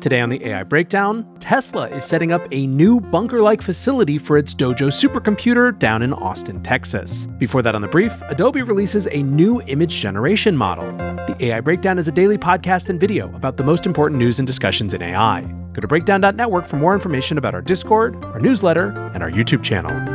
Today on the AI Breakdown, Tesla is setting up a new bunker like facility for its Dojo supercomputer down in Austin, Texas. Before that, on the brief, Adobe releases a new image generation model. The AI Breakdown is a daily podcast and video about the most important news and discussions in AI. Go to breakdown.network for more information about our Discord, our newsletter, and our YouTube channel.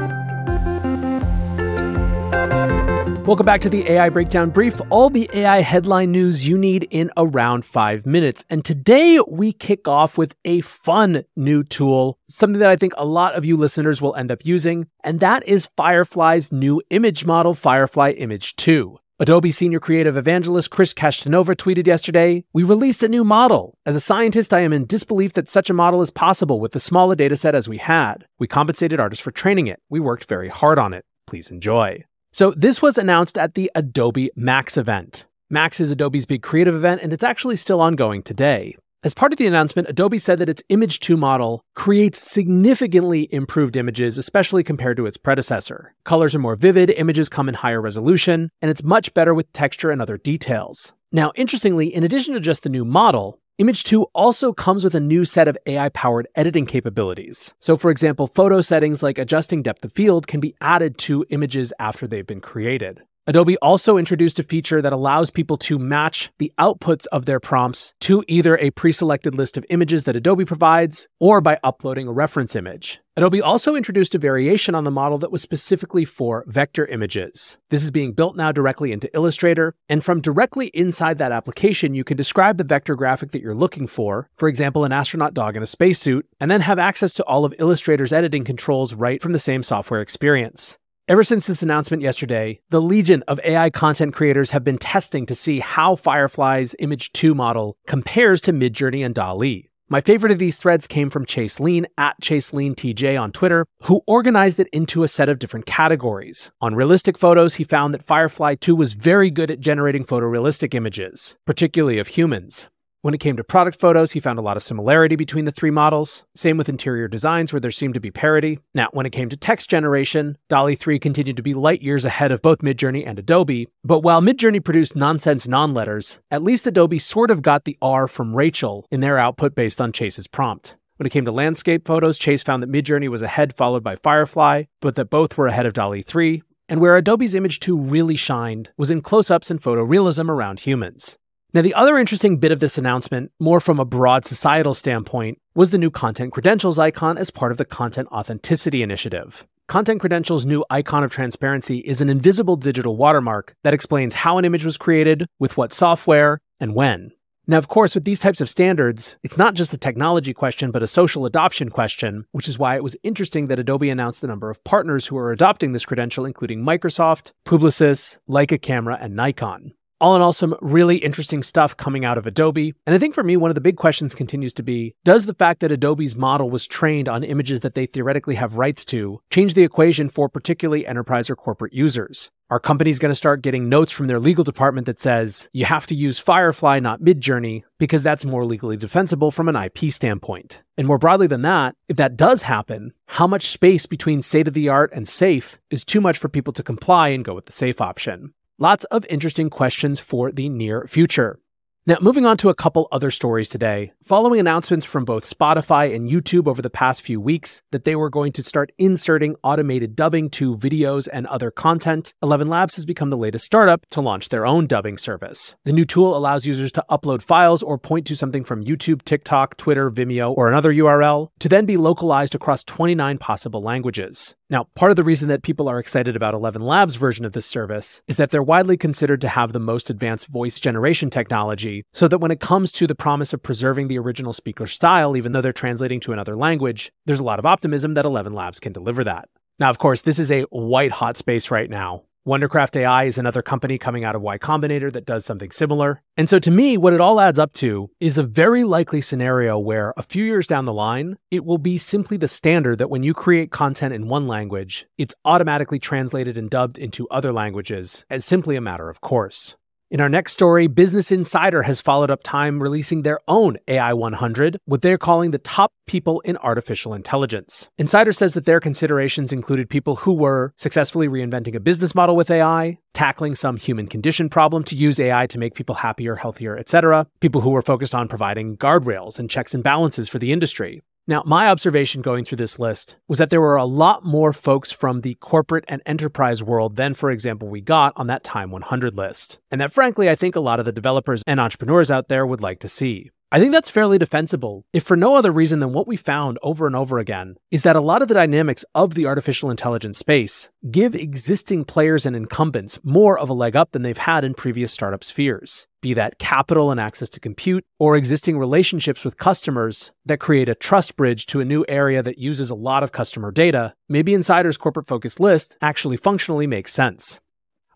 Welcome back to the AI Breakdown Brief, all the AI headline news you need in around five minutes. And today we kick off with a fun new tool, something that I think a lot of you listeners will end up using, and that is Firefly's new image model, Firefly Image 2. Adobe senior creative evangelist Chris Castanova tweeted yesterday We released a new model. As a scientist, I am in disbelief that such a model is possible with the small a dataset as we had. We compensated artists for training it. We worked very hard on it. Please enjoy. So, this was announced at the Adobe Max event. Max is Adobe's big creative event, and it's actually still ongoing today. As part of the announcement, Adobe said that its Image 2 model creates significantly improved images, especially compared to its predecessor. Colors are more vivid, images come in higher resolution, and it's much better with texture and other details. Now, interestingly, in addition to just the new model, Image 2 also comes with a new set of AI powered editing capabilities. So, for example, photo settings like adjusting depth of field can be added to images after they've been created. Adobe also introduced a feature that allows people to match the outputs of their prompts to either a pre selected list of images that Adobe provides or by uploading a reference image. Adobe also introduced a variation on the model that was specifically for vector images. This is being built now directly into Illustrator, and from directly inside that application, you can describe the vector graphic that you're looking for, for example, an astronaut dog in a spacesuit, and then have access to all of Illustrator's editing controls right from the same software experience. Ever since this announcement yesterday, the legion of AI content creators have been testing to see how Firefly's Image 2 model compares to Midjourney and DALL-E. My favorite of these threads came from Chase Lean at Chase Lean TJ on Twitter, who organized it into a set of different categories. On realistic photos, he found that Firefly 2 was very good at generating photorealistic images, particularly of humans. When it came to product photos, he found a lot of similarity between the three models. Same with interior designs, where there seemed to be parity. Now, when it came to text generation, DALL-E 3 continued to be light years ahead of both Midjourney and Adobe. But while Midjourney produced nonsense non letters, at least Adobe sort of got the R from Rachel in their output based on Chase's prompt. When it came to landscape photos, Chase found that Midjourney was ahead, followed by Firefly, but that both were ahead of DALL-E 3. And where Adobe's Image 2 really shined was in close ups and photorealism around humans. Now, the other interesting bit of this announcement, more from a broad societal standpoint, was the new Content Credentials icon as part of the Content Authenticity Initiative. Content Credentials' new icon of transparency is an invisible digital watermark that explains how an image was created, with what software, and when. Now, of course, with these types of standards, it's not just a technology question, but a social adoption question, which is why it was interesting that Adobe announced the number of partners who are adopting this credential, including Microsoft, Publicis, Leica Camera, and Nikon. All in all, some really interesting stuff coming out of Adobe. And I think for me, one of the big questions continues to be Does the fact that Adobe's model was trained on images that they theoretically have rights to change the equation for particularly enterprise or corporate users? Are companies going to start getting notes from their legal department that says you have to use Firefly, not Midjourney, because that's more legally defensible from an IP standpoint? And more broadly than that, if that does happen, how much space between state of the art and safe is too much for people to comply and go with the safe option? Lots of interesting questions for the near future. Now, moving on to a couple other stories today. Following announcements from both Spotify and YouTube over the past few weeks that they were going to start inserting automated dubbing to videos and other content, Eleven Labs has become the latest startup to launch their own dubbing service. The new tool allows users to upload files or point to something from YouTube, TikTok, Twitter, Vimeo, or another URL to then be localized across 29 possible languages. Now, part of the reason that people are excited about Eleven Labs' version of this service is that they're widely considered to have the most advanced voice generation technology, so that when it comes to the promise of preserving the original speaker style, even though they're translating to another language, there's a lot of optimism that Eleven Labs can deliver that. Now, of course, this is a white hot space right now. Wondercraft AI is another company coming out of Y Combinator that does something similar. And so to me, what it all adds up to is a very likely scenario where a few years down the line, it will be simply the standard that when you create content in one language, it's automatically translated and dubbed into other languages as simply a matter of course. In our next story, Business Insider has followed up time releasing their own AI 100, what they're calling the top people in artificial intelligence. Insider says that their considerations included people who were successfully reinventing a business model with AI, tackling some human condition problem to use AI to make people happier, healthier, etc., people who were focused on providing guardrails and checks and balances for the industry, now, my observation going through this list was that there were a lot more folks from the corporate and enterprise world than, for example, we got on that Time 100 list. And that, frankly, I think a lot of the developers and entrepreneurs out there would like to see. I think that's fairly defensible, if for no other reason than what we found over and over again is that a lot of the dynamics of the artificial intelligence space give existing players and incumbents more of a leg up than they've had in previous startup spheres. Be that capital and access to compute, or existing relationships with customers that create a trust bridge to a new area that uses a lot of customer data, maybe Insider's corporate focused list actually functionally makes sense.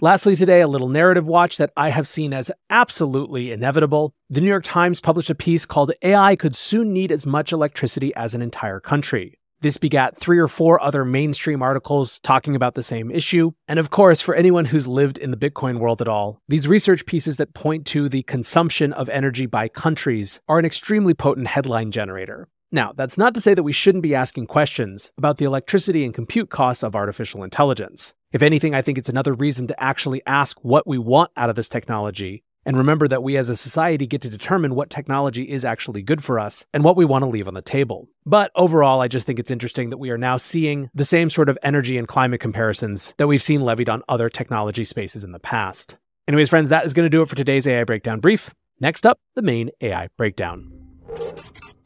Lastly, today, a little narrative watch that I have seen as absolutely inevitable. The New York Times published a piece called AI Could Soon Need As Much Electricity as an Entire Country. This begat three or four other mainstream articles talking about the same issue. And of course, for anyone who's lived in the Bitcoin world at all, these research pieces that point to the consumption of energy by countries are an extremely potent headline generator. Now, that's not to say that we shouldn't be asking questions about the electricity and compute costs of artificial intelligence. If anything, I think it's another reason to actually ask what we want out of this technology and remember that we as a society get to determine what technology is actually good for us and what we want to leave on the table. But overall, I just think it's interesting that we are now seeing the same sort of energy and climate comparisons that we've seen levied on other technology spaces in the past. Anyways, friends, that is going to do it for today's AI Breakdown brief. Next up, the main AI Breakdown.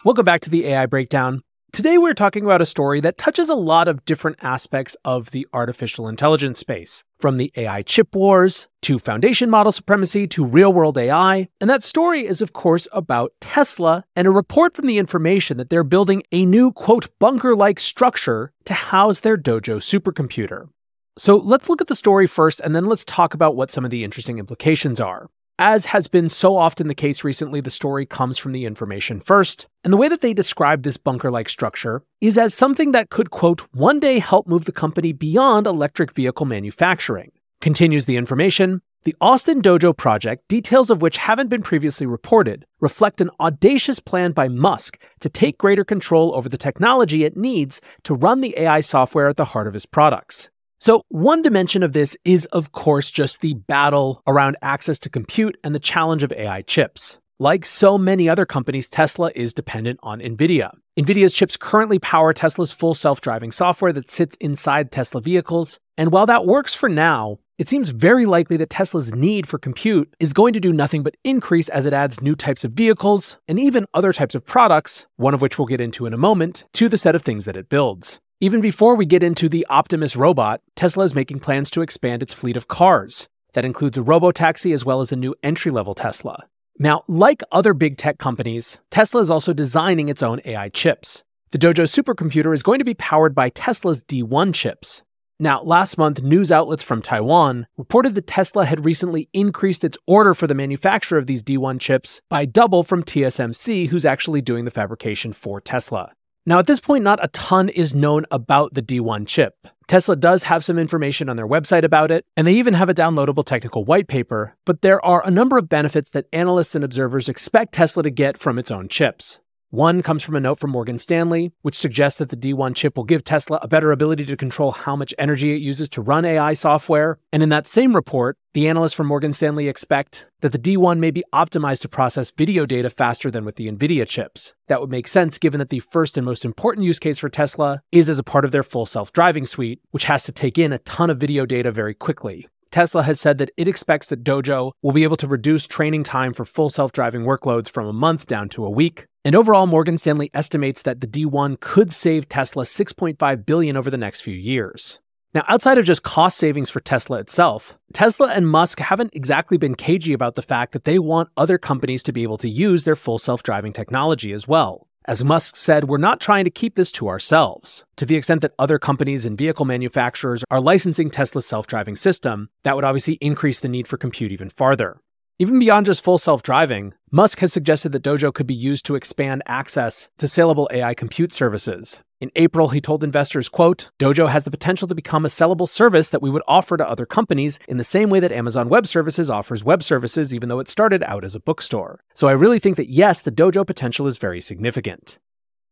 Welcome back to the AI Breakdown. Today, we're talking about a story that touches a lot of different aspects of the artificial intelligence space, from the AI chip wars to foundation model supremacy to real world AI. And that story is, of course, about Tesla and a report from the information that they're building a new, quote, bunker like structure to house their Dojo supercomputer. So let's look at the story first, and then let's talk about what some of the interesting implications are. As has been so often the case recently, the story comes from the information first. And the way that they describe this bunker like structure is as something that could, quote, one day help move the company beyond electric vehicle manufacturing. Continues the information. The Austin Dojo project, details of which haven't been previously reported, reflect an audacious plan by Musk to take greater control over the technology it needs to run the AI software at the heart of his products. So, one dimension of this is, of course, just the battle around access to compute and the challenge of AI chips. Like so many other companies, Tesla is dependent on NVIDIA. NVIDIA's chips currently power Tesla's full self driving software that sits inside Tesla vehicles. And while that works for now, it seems very likely that Tesla's need for compute is going to do nothing but increase as it adds new types of vehicles and even other types of products, one of which we'll get into in a moment, to the set of things that it builds. Even before we get into the Optimus robot, Tesla is making plans to expand its fleet of cars. That includes a robotaxi as well as a new entry level Tesla. Now, like other big tech companies, Tesla is also designing its own AI chips. The Dojo supercomputer is going to be powered by Tesla's D1 chips. Now, last month, news outlets from Taiwan reported that Tesla had recently increased its order for the manufacture of these D1 chips by double from TSMC, who's actually doing the fabrication for Tesla. Now, at this point, not a ton is known about the D1 chip. Tesla does have some information on their website about it, and they even have a downloadable technical white paper, but there are a number of benefits that analysts and observers expect Tesla to get from its own chips. One comes from a note from Morgan Stanley, which suggests that the D1 chip will give Tesla a better ability to control how much energy it uses to run AI software. And in that same report, the analysts from Morgan Stanley expect that the D1 may be optimized to process video data faster than with the NVIDIA chips. That would make sense given that the first and most important use case for Tesla is as a part of their full self driving suite, which has to take in a ton of video data very quickly. Tesla has said that it expects that Dojo will be able to reduce training time for full self driving workloads from a month down to a week. And overall, Morgan Stanley estimates that the D1 could save Tesla 6.5 billion over the next few years. Now, outside of just cost savings for Tesla itself, Tesla and Musk haven't exactly been cagey about the fact that they want other companies to be able to use their full self driving technology as well. As Musk said, we're not trying to keep this to ourselves. To the extent that other companies and vehicle manufacturers are licensing Tesla's self driving system, that would obviously increase the need for compute even farther. Even beyond just full self driving, Musk has suggested that Dojo could be used to expand access to saleable AI compute services. In April, he told investors, quote, Dojo has the potential to become a sellable service that we would offer to other companies in the same way that Amazon Web Services offers web services, even though it started out as a bookstore. So I really think that yes, the Dojo potential is very significant.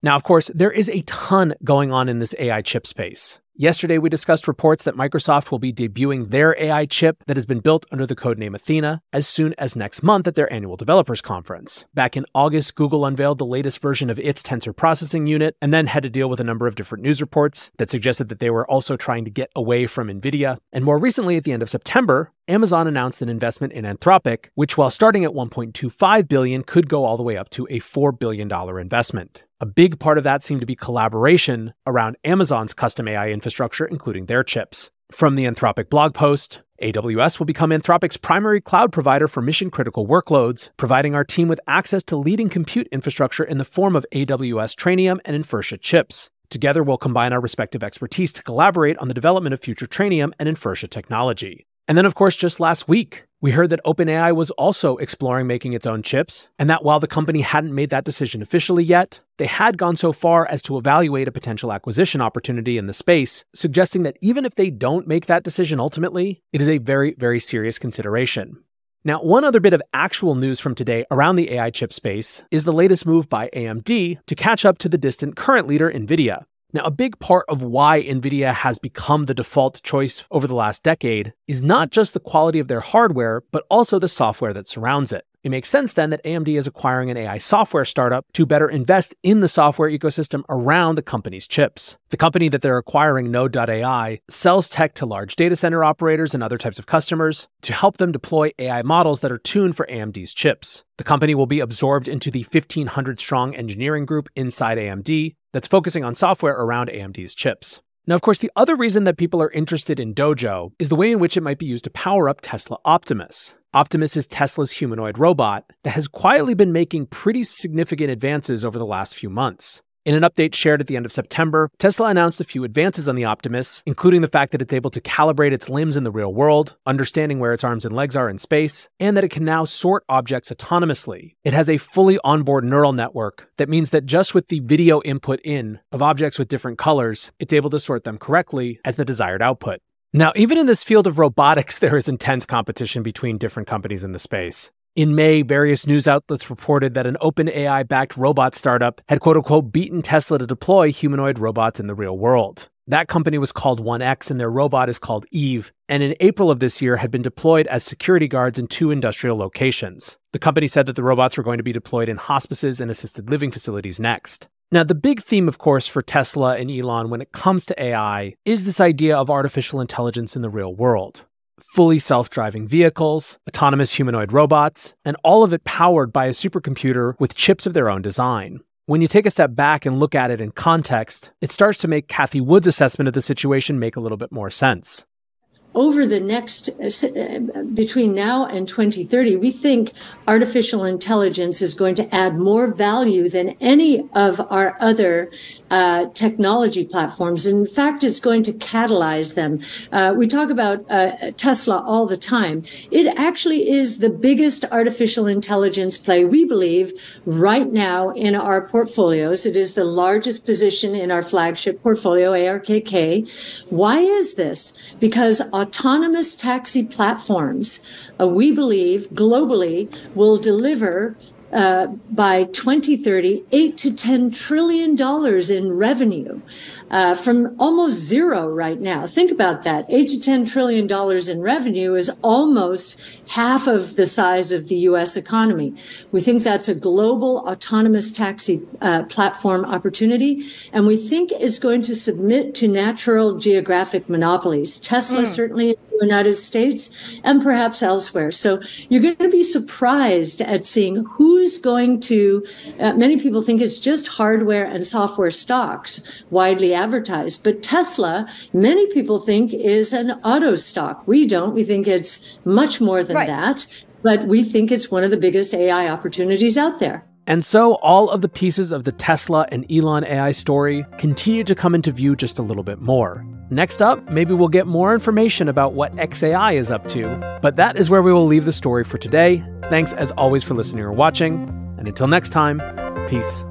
Now, of course, there is a ton going on in this AI chip space. Yesterday, we discussed reports that Microsoft will be debuting their AI chip that has been built under the codename Athena as soon as next month at their annual developers conference. Back in August, Google unveiled the latest version of its tensor processing unit and then had to deal with a number of different news reports that suggested that they were also trying to get away from NVIDIA. And more recently, at the end of September, Amazon announced an investment in Anthropic, which while starting at 1.25 billion could go all the way up to a $4 billion investment. A big part of that seemed to be collaboration around Amazon's custom AI infrastructure, including their chips. From the Anthropic blog post, AWS will become Anthropic's primary cloud provider for mission critical workloads, providing our team with access to leading compute infrastructure in the form of AWS Trainium and Inferentia chips. Together, we'll combine our respective expertise to collaborate on the development of future Trainium and Inferentia technology. And then, of course, just last week, we heard that OpenAI was also exploring making its own chips, and that while the company hadn't made that decision officially yet, they had gone so far as to evaluate a potential acquisition opportunity in the space, suggesting that even if they don't make that decision ultimately, it is a very, very serious consideration. Now, one other bit of actual news from today around the AI chip space is the latest move by AMD to catch up to the distant current leader, NVIDIA. Now, a big part of why NVIDIA has become the default choice over the last decade is not just the quality of their hardware, but also the software that surrounds it. It makes sense then that AMD is acquiring an AI software startup to better invest in the software ecosystem around the company's chips. The company that they're acquiring, Nod.ai, sells tech to large data center operators and other types of customers to help them deploy AI models that are tuned for AMD's chips. The company will be absorbed into the 1500 strong engineering group inside AMD, that's focusing on software around AMD's chips. Now, of course, the other reason that people are interested in Dojo is the way in which it might be used to power up Tesla Optimus. Optimus is Tesla's humanoid robot that has quietly been making pretty significant advances over the last few months. In an update shared at the end of September, Tesla announced a few advances on the Optimus, including the fact that it's able to calibrate its limbs in the real world, understanding where its arms and legs are in space, and that it can now sort objects autonomously. It has a fully onboard neural network that means that just with the video input in of objects with different colors, it's able to sort them correctly as the desired output. Now, even in this field of robotics, there is intense competition between different companies in the space. In May, various news outlets reported that an OpenAI backed robot startup had quote unquote beaten Tesla to deploy humanoid robots in the real world. That company was called 1X and their robot is called Eve, and in April of this year had been deployed as security guards in two industrial locations. The company said that the robots were going to be deployed in hospices and assisted living facilities next. Now, the big theme, of course, for Tesla and Elon when it comes to AI is this idea of artificial intelligence in the real world fully self driving vehicles, autonomous humanoid robots, and all of it powered by a supercomputer with chips of their own design. When you take a step back and look at it in context, it starts to make Cathie Wood's assessment of the situation make a little bit more sense over the next uh, uh, between now and 2030 we think artificial intelligence is going to add more value than any of our other uh, technology platforms. In fact it's going to catalyze them. Uh, we talk about uh, tesla all the time. It actually is the biggest artificial intelligence play we believe right now in our portfolios. It is the largest position in our flagship portfolio arkk why is this? Because autonomous taxi platforms, uh, we believe globally, will deliver uh, by 2030, eight to 10 trillion dollars in revenue uh, from almost zero right now. Think about that. Eight to 10 trillion dollars in revenue is almost half of the size of the U.S. economy. We think that's a global autonomous taxi uh, platform opportunity, and we think it's going to submit to natural geographic monopolies. Tesla mm. certainly in the United States and perhaps elsewhere. So you're going to be surprised at seeing who's going to. Uh, many people think it's just hardware and software stocks widely advertised. But Tesla, many people think is an auto stock. We don't. We think it's much more than right. that. But we think it's one of the biggest AI opportunities out there. And so, all of the pieces of the Tesla and Elon AI story continue to come into view just a little bit more. Next up, maybe we'll get more information about what XAI is up to. But that is where we will leave the story for today. Thanks as always for listening or watching. And until next time, peace.